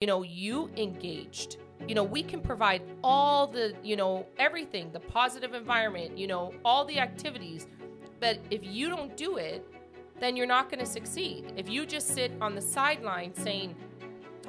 you know, you engaged. You know, we can provide all the, you know, everything, the positive environment, you know, all the activities. But if you don't do it, then you're not going to succeed. If you just sit on the sideline saying,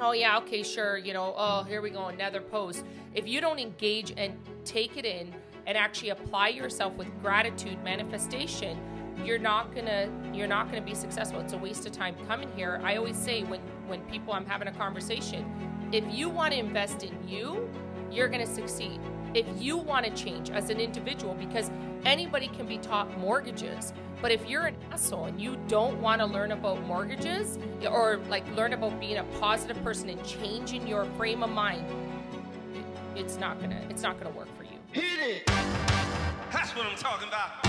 oh, yeah, okay, sure, you know, oh, here we go, another post. If you don't engage and take it in and actually apply yourself with gratitude manifestation, you're not gonna you're not gonna be successful. It's a waste of time coming here. I always say when when people I'm having a conversation, if you want to invest in you, you're gonna succeed. If you want to change as an individual, because anybody can be taught mortgages, but if you're an asshole and you don't want to learn about mortgages or like learn about being a positive person and changing your frame of mind, it's not gonna it's not gonna work for you. Hit it! That's what I'm talking about.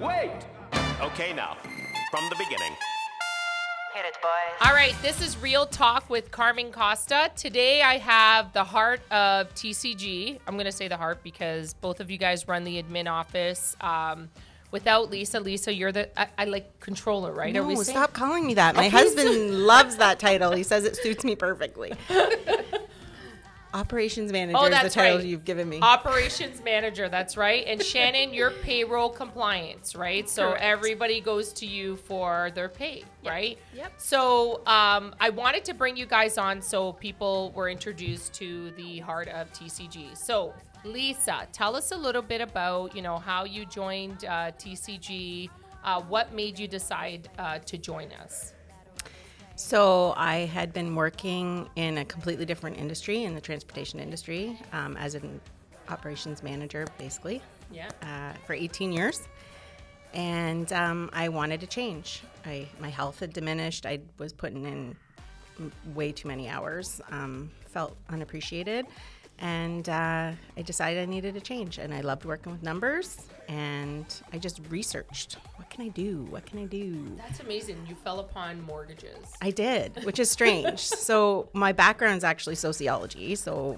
Wait! Okay, now, from the beginning. Hit it, boys. All right, this is Real Talk with Carmen Costa. Today I have the heart of TCG. I'm going to say the heart because both of you guys run the admin office. Um, without Lisa, Lisa, you're the, I, I like controller, right? Are No, we saying- stop calling me that. My Okay, husband loves that title. He says it suits me perfectly. Operations manager Oh, is the title right. you've given me. Operations manager, that's right. And Shannon, you're payroll compliance, right? So Correct. everybody goes to you for their pay, right? Yep. So um, I wanted to bring you guys on so people were introduced to the heart of TCG. So Lisa, tell us a little bit about you know how you joined uh, TCG. Uh, what made you decide uh, to join us? So I had been working in a completely different industry, in the transportation industry, um, as an operations manager, basically, Yeah. uh, for 18 years. And um, I wanted to change. I, my health had diminished. I was putting in way too many hours, um, felt unappreciated. And uh, I decided I needed a change. And I loved working with numbers. And I just researched what can I do? What can I do? That's amazing. You fell upon mortgages. I did, which is strange. so my background is actually sociology, so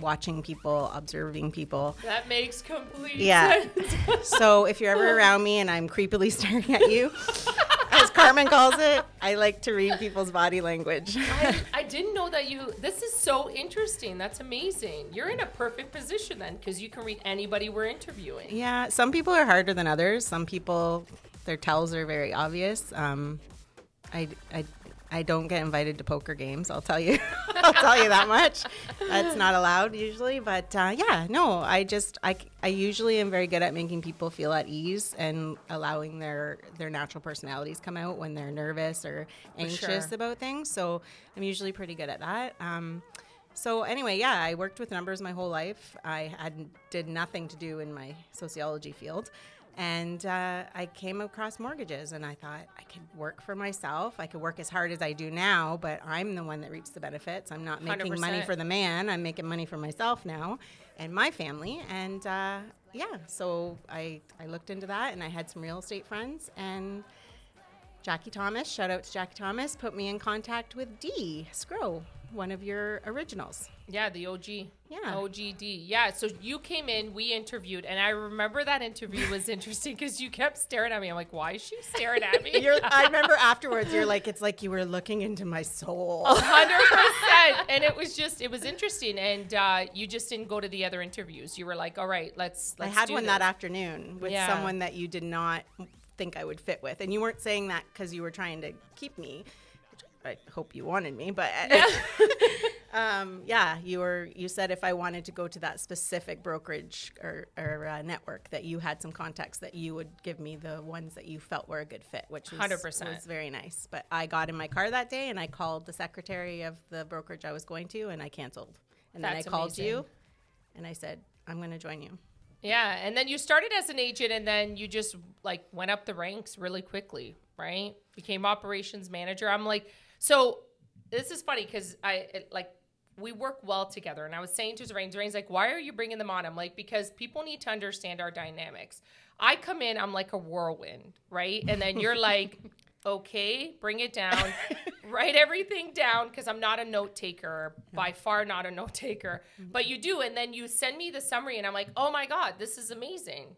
watching people, observing people. That makes complete Yeah. sense. So if you're ever around me and I'm creepily staring at you, Carmen calls it, I like to read people's body language. I, I didn't know that you. This is so interesting. That's amazing. You're in a perfect position then, because you can read anybody we're interviewing. Yeah, some people are harder than others. Some people, their tells are very obvious. Um, I, I, I don't get invited to poker games. I'll tell you. I'll tell you that much. That's not allowed usually. But uh, yeah, no. I just I, I usually am very good at making people feel at ease and allowing their their natural personalities come out when they're nervous or anxious sure. about things. So I'm usually pretty good at that. Um, so anyway, yeah, I worked with numbers my whole life. I had did nothing to do in my sociology field, and uh, I came across mortgages, and I thought I could work for myself. I could work as hard as I do now, but I'm the one that reaps the benefits. I'm not making money 100%. for the man. I'm making money for myself now and my family. And uh, yeah, so I I looked into that, and I had some real estate friends and. Jackie Thomas, shout out to Jackie Thomas, put me in contact with D Scrow, one of your originals. Yeah, the OG. Yeah. OGD. Yeah. So you came in, we interviewed, and I remember that interview was interesting because you kept staring at me. I'm like, why is she staring at me? You're, I remember afterwards, you're like, it's like you were looking into my soul. Hundred percent, and it was just it was interesting, and uh, you just didn't go to the other interviews. You were like, "All right, let's." I let's had do one this. that afternoon with Yeah. someone that you did not think I would fit with. And you weren't saying that because you were trying to keep me. I hope you wanted me, but um, yeah, you were. You said if I wanted to go to that specific brokerage or, or uh, network, that you had some contacts that you would give me the ones that you felt were a good fit, which was, 100%. was very nice. But I got in my car that day and I called the secretary of the brokerage I was going to, and I canceled. And then I called amazing. you, and I said I'm going to join you. Yeah, and then you started as an agent, and then you just like went up the ranks really quickly, right? Became operations manager. I'm like, so this is funny because I it, like we work well together, and I was saying to Zervain, Zervain's like, why are you bringing them on? I'm like, because people need to understand our dynamics. I come in, I'm like a whirlwind, right? And then you're like, okay, bring it down, write everything down because I'm not a note taker, by far not a note taker. But you do, and then you send me the summary, and I'm like, oh my god, this is amazing.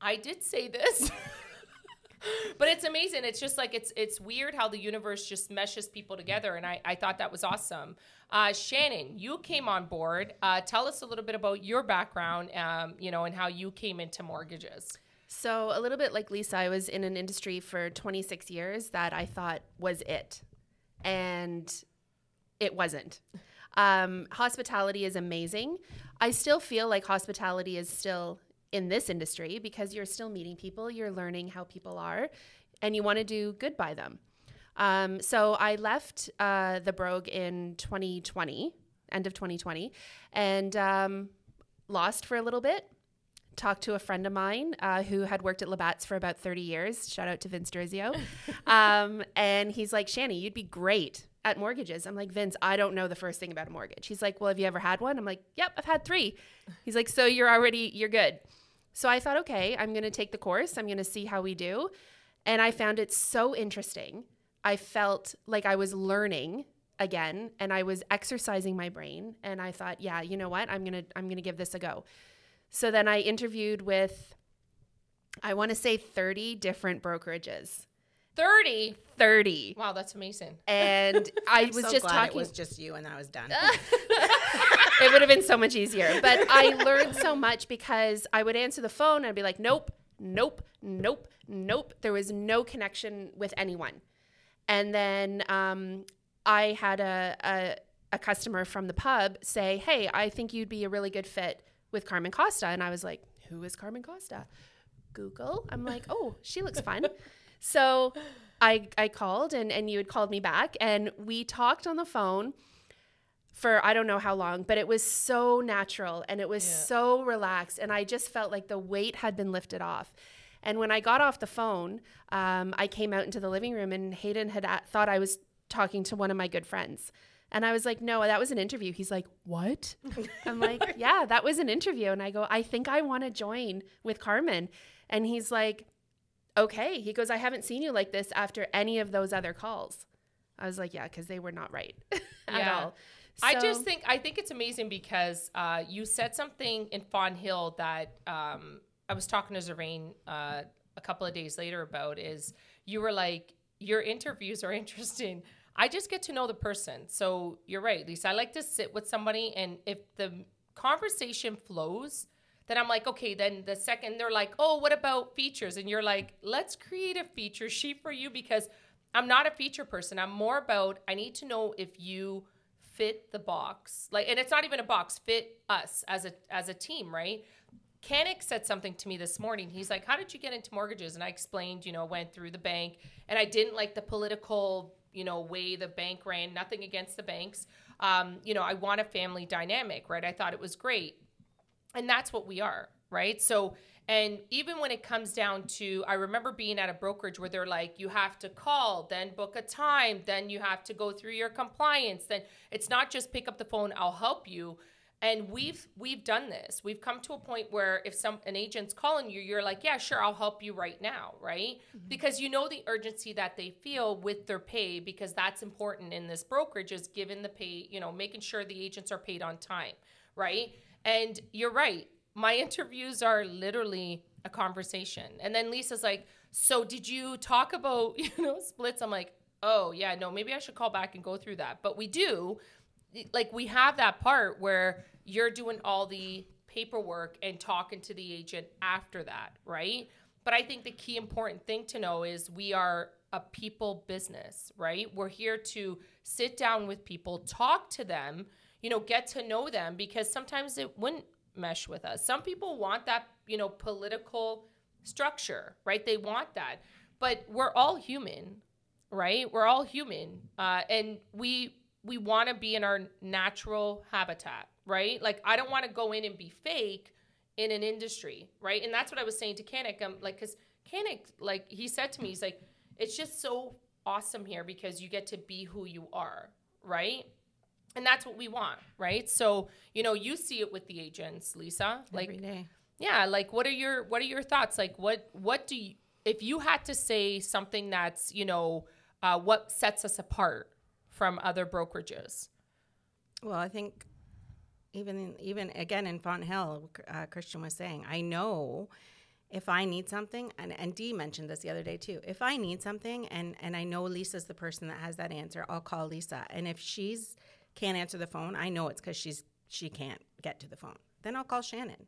I did say this. but it's amazing. It's just like it's it's weird how the universe just meshes people together, and I I thought that was awesome. Uh, Shannon, you came on board. Uh, tell us a little bit about your background, um, you know, and how you came into mortgages. So, a little bit like Lisa, I was in an industry for 26 years that I thought was it. And it wasn't. Um, hospitality is amazing. I still feel like hospitality is still in this industry because you're still meeting people, you're learning how people are, and you want to do good by them. Um, so I left uh, the Brogue in 2020, end of 2020, and um, lost for a little bit. Talked to a friend of mine uh, who had worked at Labatt's for about 30 years. Shout out to Vince Durizio. um, and he's like, Shani, you'd be great at mortgages. I'm like, Vince, I don't know the first thing about a mortgage. He's like, Well, have you ever had one? I'm like, Yep, I've had three. He's like, So you're already, you're good. So I thought, okay, I'm going to take the course. I'm going to see how we do. And I found it so interesting. I felt like I was learning again and I was exercising my brain and I thought, yeah, you know what? I'm going to I'm going to give this a go. So then I interviewed with I want to say 30 different brokerages. 30. 30. Wow, that's amazing. And I was so just talking It was just you, and that was done. it would have been so much easier. But I learned so much because I would answer the phone and I'd be like, nope, nope, nope, nope. There was no connection with anyone. And then um, I had a, a, a customer from the pub say, hey, I think you'd be a really good fit with Carmen Costa. And I was like, who is Carmen Costa? Google. I'm like, oh, she looks fun. So I, I called and, and you had called me back and we talked on the phone for I don't know how long, but it was so natural and it was so relaxed. And I just felt like the weight had been lifted off. And when I got off the phone, um, I came out into the living room and Hayden had thought I was talking to one of my good friends. And I was like, no, that was an interview. He's like, what? I'm like, yeah, that was an interview. And I go, I think I want to join with Carmen. And he's like, okay. He goes, I haven't seen you like this after any of those other calls. I was like, yeah, because they were not right at Yeah. all. I just think I think it's amazing because uh, you said something in Fonthill that um, I was talking to Zervain uh, a couple of days later about is you were like your interviews are interesting. I just get to know the person. So you're right, Lisa. I like to sit with somebody, and if the conversation flows, then I'm like, okay. Then the second they're like, oh, what about features? And you're like, let's create a feature sheet for you because I'm not a feature person. I'm more about I need to know if you fit the box. Like and it's not even a box, fit us as a as a team, right? Kanik said something to me this morning. He's like, "How did you get into mortgages?" And I explained, you know, went through the bank, and I didn't like the political, you know, way the bank ran. Nothing against the banks. Um, you know, I want a family dynamic, right? I thought it was great and that's what we are right so and even when it comes down to i remember being at a brokerage where they're like you have to call then book a time then you have to go through your compliance then it's not just pick up the phone i'll help you and we've we've done this we've come to a point where if some an agent's calling you you're like yeah sure i'll help you right now right mm-hmm. because you know the urgency that they feel with their pay because that's important in this brokerage is given the pay you know making sure the agents are paid on time right and you're right. My interviews are literally a conversation. And then Lisa's like, So did you talk about, you know, splits? I'm like, Oh, yeah, no, maybe I should call back and go through that. But we do. Like, we have that part where you're doing all the paperwork and talking to the agent after that, right? But I think the key important thing to know is we are a people business, right? We're here to sit down with people, talk to them, you know, get to know them because sometimes it wouldn't mesh with us. Some people want that, you know, political structure, right? They want that. But we're all human, right? We're all human. Uh, and we we want to be in our natural habitat, right? Like I don't want to go in and be fake in an industry, right? And that's what I was saying to Kanik. I'm like, because Kanik, like he said to me, he's like, it's just so awesome here because you get to be who you are, right? And that's what we want, right? So, you know, you see it with the agents, Lisa. Like Every day. yeah, like what are your what are your thoughts? Like what what do you if you had to say something that's, you know, uh, what sets us apart from other brokerages? Well, I think even even again in Fonthill, uh, Christian was saying, I know if I need something, and, and Dee mentioned this the other day too. If I need something and and I know Lisa's the person that has that answer, I'll call Lisa. And if she's can't answer the phone, I know it's because she's she can't get to the phone. Then I'll call Shannon.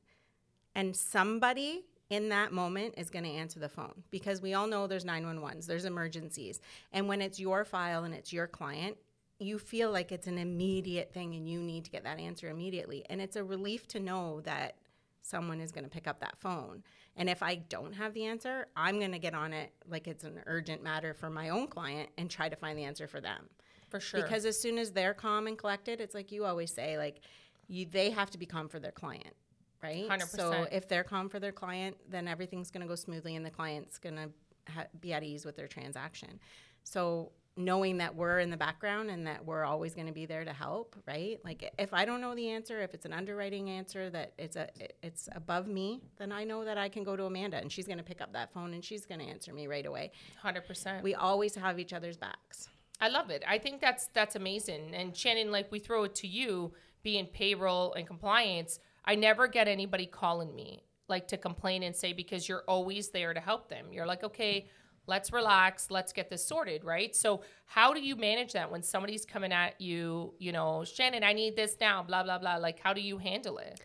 And somebody in that moment is going to answer the phone because we all know there's 911s, there's emergencies. And when it's your file and it's your client, you feel like it's an immediate thing and you need to get that answer immediately. And it's a relief to know that someone is going to pick up that phone. And if I don't have the answer, I'm going to get on it like it's an urgent matter for my own client and try to find the answer for them. For sure. Because as soon as they're calm and collected, it's like you always say, like you they have to be calm for their client, right? 100%. So if they're calm for their client, then everything's going to go smoothly, and the client's going to ha- be at ease with their transaction. So knowing that we're in the background and that we're always going to be there to help, right? Like if I don't know the answer, if it's an underwriting answer that it's a it's above me, then I know that I can go to Amanda and she's going to pick up that phone and she's going to answer me right away. 100%. We always have each other's backs. I love it. I think that's that's amazing. And Shannon, like we throw it to you, being payroll and compliance. I never get anybody calling me like to complain and say because you're always there to help them. You're like, okay, let's relax, let's get this sorted, right? So how do you manage that when somebody's coming at you? You know, Shannon, I need this now. Blah blah blah. Like, how do you handle it?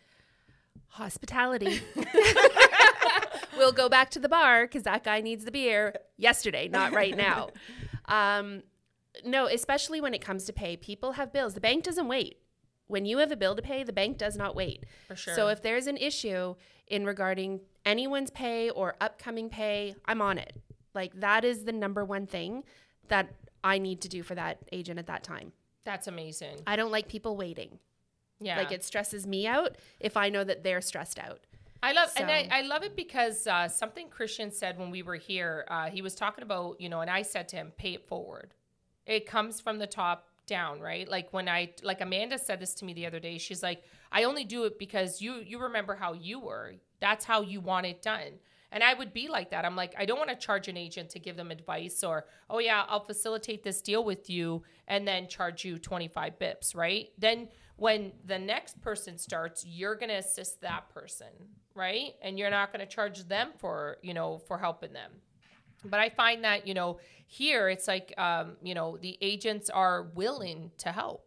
Hospitality. we'll go back to the bar because that guy needs the beer yesterday, not right now. Um, no, especially when it comes to pay, people have bills. The bank doesn't wait. When you have a bill to pay, the bank does not wait. For sure. So if there's an issue in regarding anyone's pay or upcoming pay, I'm on it. Like that is the number one thing that I need to do for that agent at that time. That's amazing. I don't like people waiting. Yeah. Like it stresses me out if I know that they're stressed out. I love and I, I love it because uh, something Christian said when we were here. Uh, he was talking about you know, and I said to him, "Pay it forward." It comes from the top down, right? Like when I like Amanda said this to me the other day. She's like, "I only do it because you you remember how you were. That's how you want it done." And I would be like that. I'm like, I don't want to charge an agent to give them advice or, oh yeah, I'll facilitate this deal with you and then charge you 25 bips, right? Then when the next person starts, you're going to assist that person, right? And you're not going to charge them for, you know, for helping them. But I find that, you know, here it's like, um, you know, the agents are willing to help.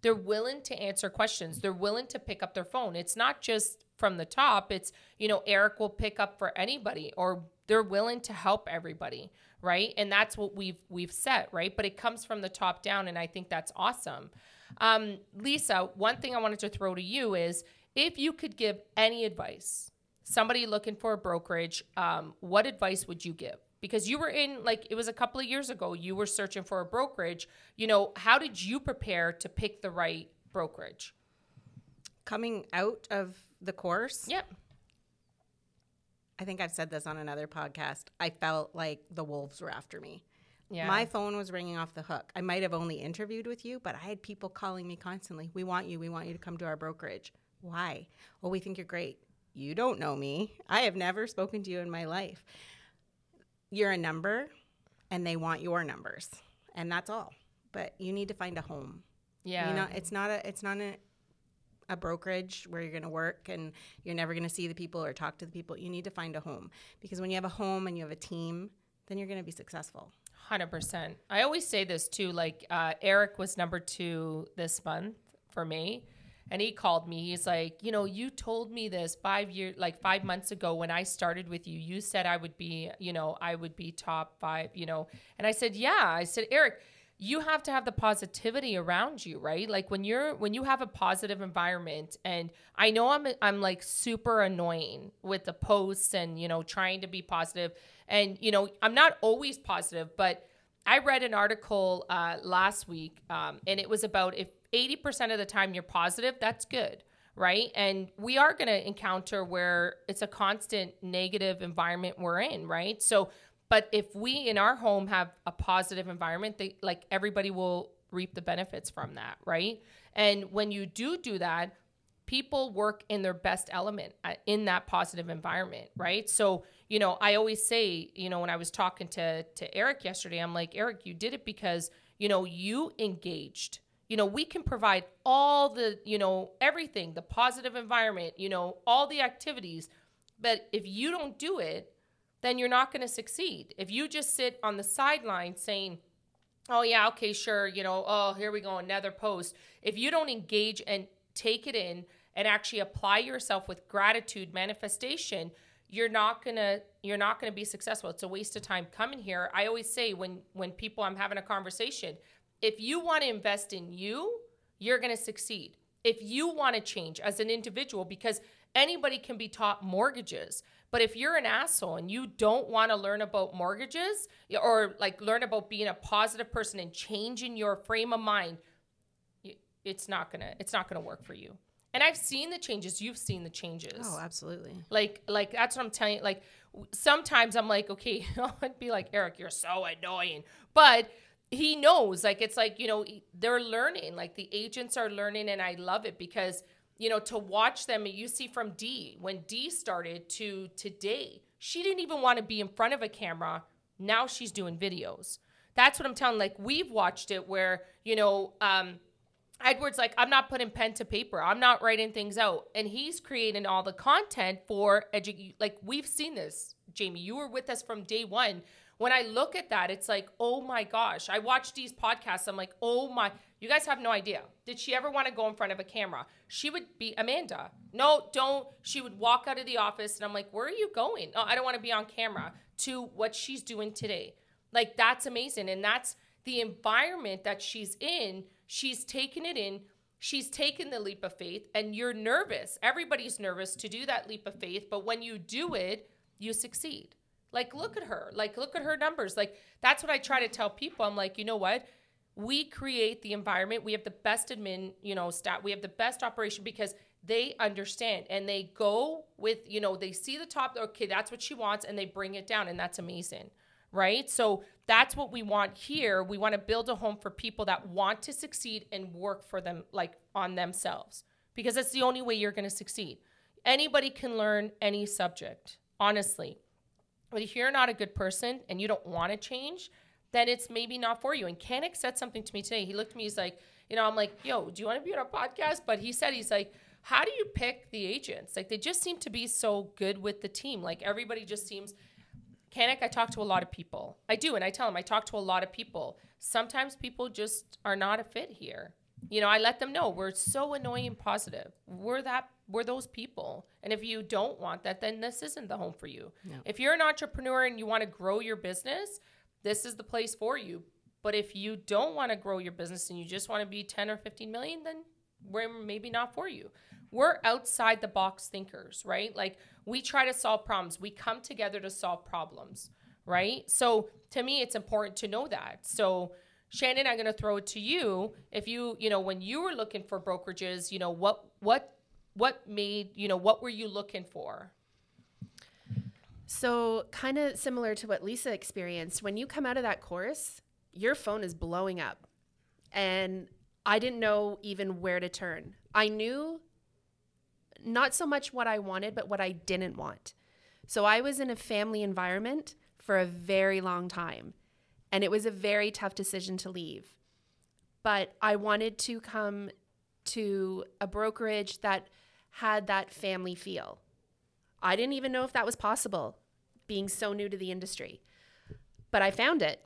They're willing to answer questions. They're willing to pick up their phone. It's not just from the top. It's, you know, Eric will pick up for anybody or they're willing to help everybody, right? And that's what we've we've set, right? But it comes from the top down and I think that's awesome. Um, Lisa, one thing I wanted to throw to you is if you could give any advice, somebody looking for a brokerage, um, what advice would you give? Because you were in, like, it was a couple of years ago, you were searching for a brokerage. You know, how did you prepare to pick the right brokerage? Coming out of the course, Yep. I think I've said this on another podcast. I felt like the wolves were after me. Yeah. My phone was ringing off the hook. I might have only interviewed with you, but I had people calling me constantly. We want you. We want you to come to our brokerage. Why? Well, we think you're great. You don't know me. I have never spoken to you in my life. You're a number, and they want your numbers, and that's all. But you need to find a home. yeah. You know, it's not a it's not a a brokerage where you're going to work and you're never going to see the people or talk to the people. You need to find a home because when you have a home and you have a team, then you're going to be successful. Hundred percent. I always say this too. Like uh, Eric was number two this month for me, and he called me. He's like, you know, you told me this five years, like five months ago when I started with you. You said I would be, you know, I would be top five, you know. And I said, yeah. I said, Eric, you have to have the positivity around you, right? Like when you're when you have a positive environment and I know I'm I'm like super annoying with the posts and you know trying to be positive and you know I'm not always positive, but I read an article uh, last week um, and it was about if 80% of the time you're positive, that's good. Right. And we are going to encounter where it's a constant negative environment we're in. Right. So, but if we in our home have a positive environment, they like everybody will reap the benefits from that, right? And when you do do that, people work in their best element uh, in that positive environment, right? So, you know, I always say, you know, when I was talking to to Eric yesterday, I'm like, Eric, you did it because, you know, you engaged. You know, we can provide all the, you know, everything, the positive environment, you know, all the activities But if you don't do it, then you're not going to succeed. If you just sit on the sideline saying, oh, yeah, okay, sure, you know, oh, here we go, another post. If you don't engage and take it in and actually apply yourself with gratitude manifestation, you're not gonna you're not gonna be successful. It's a waste of time coming here. I always say when when people I'm having a conversation, if you want to invest in you, you're gonna succeed. If you want to change as an individual, because anybody can be taught mortgages. But if you're an asshole and you don't want to learn about mortgages or like learn about being a positive person and changing your frame of mind, it's not gonna it's not gonna work for you. And I've seen the changes. You've seen the changes. Oh, absolutely. Like like that's what I'm telling you. Like sometimes I'm like, okay, I'd be like, Eric, you're so annoying. But he knows, like it's like, you know, they're learning. Like the agents are learning and I love it because you know, to watch them, you see from D, when D started to today, she didn't even want to be in front of a camera. Now she's doing videos. That's what I'm telling. Like we've watched it where, you know, um, Edward's like, I'm not putting pen to paper. I'm not writing things out. And he's creating all the content for edu like we've seen this, Jamie. You were with us from day one. When I look at that, it's like, oh my gosh. I watch these podcasts. I'm like, oh my you guys have no idea. Did she ever want to go in front of a camera? She would be Amanda. No, don't. She would walk out of the office and I'm like, where are you going? Oh, I don't want to be on camera to what she's doing today. Like, that's amazing. And that's the environment that she's in. She's taken it in. She's taken the leap of faith, and you're nervous. Everybody's nervous to do that leap of faith. But when you do it, you succeed. Like, look at her. Like, look at her numbers. Like, that's what I try to tell people. I'm like, you know what? we create the environment. We have the best admin, you know, staff. We have the best operation because they understand and they go with, you know, they see the top, okay, that's what she wants, and they bring it down, and that's amazing. Right. So that's what we want here. We want to build a home for people that want to succeed and work for them, like on themselves, because that's the only way you're going to succeed. Anybody can learn any subject, honestly. But if you're not a good person and you don't want to change, then it's maybe not for you. And Kanik said something to me today. He looked at me, he's like, you know, I'm like, yo, do you want to be on a podcast? But he said, he's like, how do you pick the agents? Like, they just seem to be so good with the team. Like, everybody just seems. Kanik, I talk to a lot of people. I do, and I tell them I talk to a lot of people. Sometimes people just are not a fit here. You know, I let them know we're so annoying and positive. We're that we're those people. And if you don't want that, then this isn't the home for you. No. If you're an entrepreneur and you want to grow your business, this is the place for you. But if you don't want to grow your business and you just want to be 10 or 15 million, then we're maybe not for you. We're outside the box thinkers, right? Like we try to solve problems. We come together to solve problems, right? So to me, it's important to know that. So Shannon, I'm going to throw it to you. If you, you know, when you were looking for brokerages, you know, what, what, what made, you know, what were you looking for? So, kind of similar to what Lisa experienced, when you come out of that course, your phone is blowing up. And I didn't know even where to turn. I knew not so much what I wanted, but what I didn't want. So, I was in a family environment for a very long time, and it was a very tough decision to leave. But I wanted to come to a brokerage that had that family feel. I didn't even know if that was possible being so new to the industry. But I found it.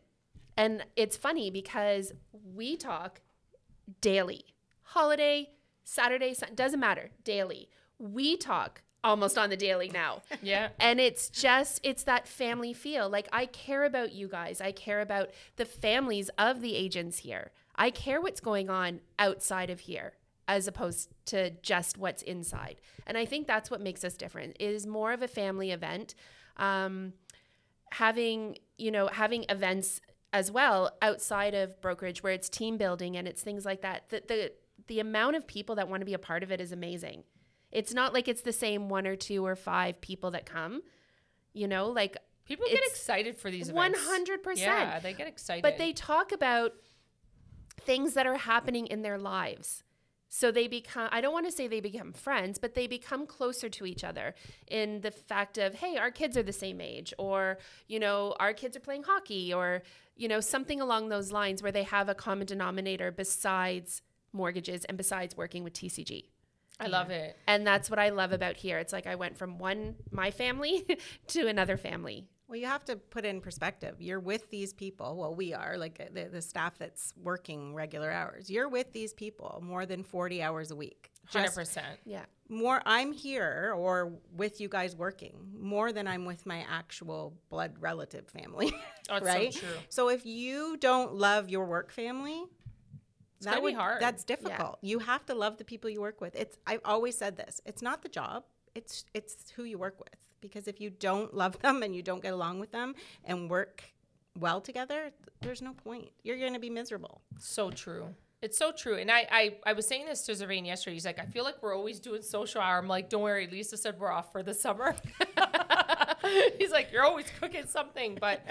And it's funny because we talk daily, holiday, Saturday, doesn't matter, daily. We talk almost on the daily now. yeah. And it's just, it's that family feel. Like, I care about you guys. I care about the families of the agents here. I care what's going on outside of here as opposed to just what's inside. And I think that's what makes us different. It is more of a family event um, having you know having events as well outside of brokerage where it's team building and it's things like that the the, the amount of people that want to be a part of it is amazing it's not like it's the same one or two or five people that come you know like people get excited for these events. 100% yeah they get excited. But they talk about things that are happening in their lives. So they become, I don't want to say they become friends, but they become closer to each other in the fact of, hey, our kids are the same age, or, you know, our kids are playing hockey, or, you know, something along those lines where they have a common denominator besides mortgages and besides working with TCG. I love it. And that's what I love about here. It's like I went from one, my family, to another family. Well, you have to put in perspective. You're with these people. Well, we are like uh, the, the staff that's working regular hours. You're with these people more than 40 hours a week. Hundred percent. Yeah. more I'm here or with you guys working more than I'm with my actual blood relative family. Oh, it's so right? true. So if you don't love your work family, gonna be hard. That's difficult. You have to love the people you work with. It's I've always said this. It's not the job. It's it's who you work with. Because if you don't love them and you don't get along with them and work well together, there's no point. You're going to be miserable. So true. It's so true. And I, I, I was saying this to Zervain yesterday. He's like, I feel like we're always doing social hour. I'm like, don't worry. Lisa said we're off for the summer. He's like, you're always cooking something. But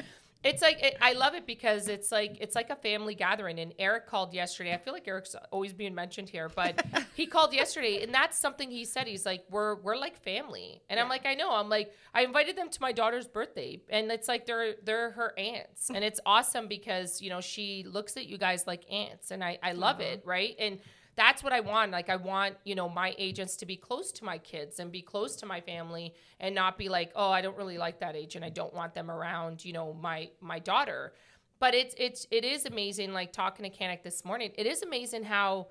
it's like, it, I love it because it's like, it's like a family gathering. And Eric called yesterday. I feel like Eric's always being mentioned here, but he called yesterday. And that's something he said. He's like, we're, we're like family. And I'm like, I know. I'm like, I invited them to my daughter's birthday. And it's like, they're, they're her aunts. And it's awesome because, you know, she looks at you guys like aunts. And I, I love it. Right. And, that's what I want. Like I want, you know, my agents to be close to my kids and be close to my family and not be like, "Oh, I don't really like that agent. I don't want them around, you know, my my daughter." But it's it's it is amazing like talking to Kanik this morning. It is amazing how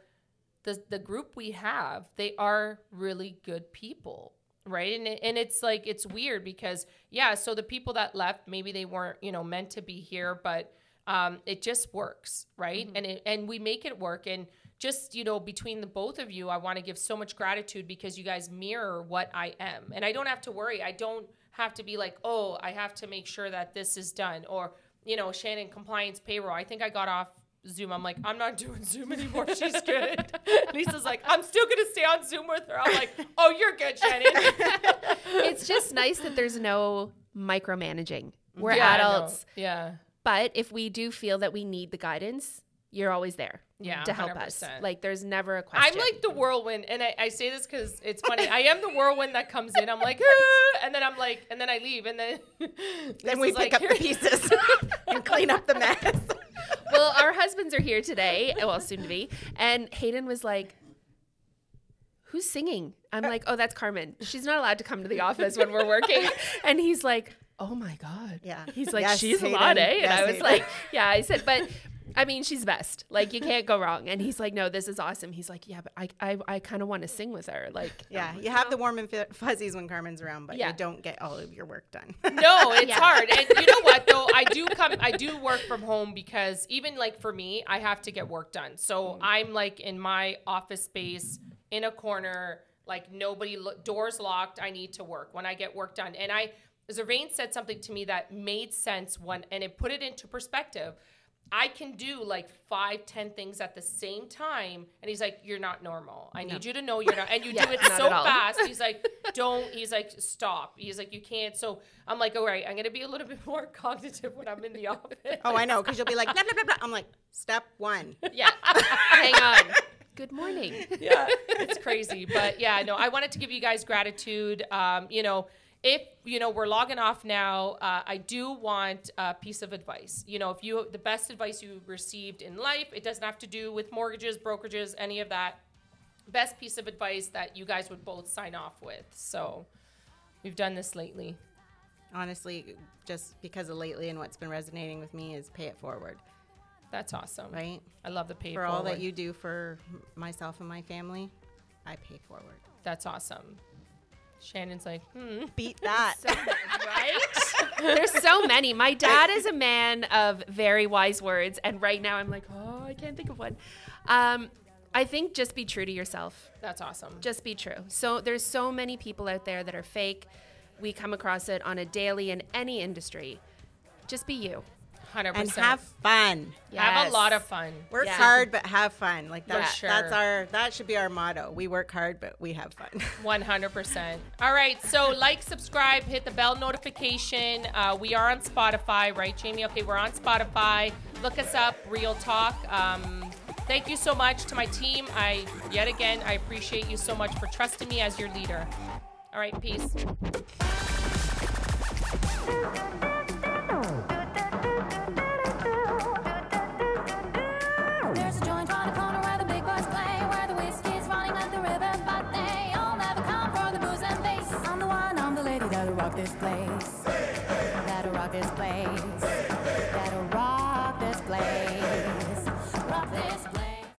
the the group we have, they are really good people. Right. And, it, and it's like, it's weird because, yeah, so the people that left, maybe they weren't, you know, meant to be here, but um, it just works. Right. And, it, and we make it work. And just, you know, between the both of you, I want to give so much gratitude because you guys mirror what I am. And I don't have to worry. I don't have to be like, oh, I have to make sure that this is done. Or, you know, Shannon, compliance payroll. I think I got off Zoom. I'm like, I'm not doing Zoom anymore. She's good. Lisa's like, I'm still gonna stay on Zoom with her. I'm like, oh, you're good, Shannon. It's just nice that there's no micromanaging. We're Yeah, adults. Yeah. But if we do feel that we need the guidance, you're always there Yeah, to help us. 100%. Like there's never a question. I'm like the whirlwind, and I, I say this because it's funny. I am the whirlwind that comes in. I'm like, "Ah," and then I'm like, and then I leave, and then Then we pick like, up the pieces and clean up the mess. well, our husbands are here today, well, soon to be, and Hayden was like, "Who's singing?" I'm like, "Oh, that's Carmen. She's not allowed to come to the office when we're working." And he's like, "Oh my god." Yeah. He's like, Yes, "She's a lot, eh?" And Yes, I was Hayden. like, "Yeah." I said, "But." I mean, she's best. Like you can't go wrong. And he's like, "No, this is awesome." He's like, "Yeah, but I, I, I kind of want to sing with her." Like, Yeah, you have the warm and fuzzies when Carmen's around, but Yeah. you don't get all of your work done. No, it's Yeah. hard. And you know what though? I do come I do work from home because even like for me, I have to get work done. So mm. I'm like in my office space in a corner, like nobody lo- doors locked. I need to work when I get work done. And I Zervain said something to me that made sense when and it put it into perspective. I can do like five, ten things at the same time. And he's like, You're not normal. I need you to know you're not. And you Yeah, do it so fast. He's like, Don't. He's like, Stop. He's like, You can't. So I'm like, All right, I'm going to be a little bit more cognitive when I'm in the office. oh, I know, because you'll be like, blah, blah, blah, blah. I'm like, step one. Yeah. hang on. Good morning. yeah, it's crazy. But yeah, no, I wanted to give you guys gratitude. Um, you know, if you know we're logging off now, uh, I do want a piece of advice. You know, if you the best advice you received in life, it doesn't have to do with mortgages, brokerages, any of that. Best piece of advice that you guys would both sign off with. So we've done this lately. Honestly, just because of lately and what's been resonating with me is pay it forward, That's awesome. right? I love the pay For all that you do for myself and my family, I pay forward. That's awesome. Shannon's like, hmm. Beat that. right? There's so many. My dad is a man of very wise words, and right now I'm like, oh, I can't think of one. Um, I think just be true to yourself. That's awesome. Just be true. So there's so many people out there that are fake. We come across it on a daily in any industry. Just be you. Hundred and percent. have fun. have a lot of fun. Work Yeah. hard, but have fun. Like that. sure. That's our. That should be our motto. We work hard, but we have fun. 100%. All right. So, like, subscribe, hit the bell notification. Uh, we are on Spotify, right, Jamie? Okay, we're on Spotify. Look us up, Real Talk. Um, thank you so much to my team. I, yet again, I appreciate you so much for trusting me as your leader. All right, peace. Place. Gotta rock this place. Gotta rock this place. Rock this place.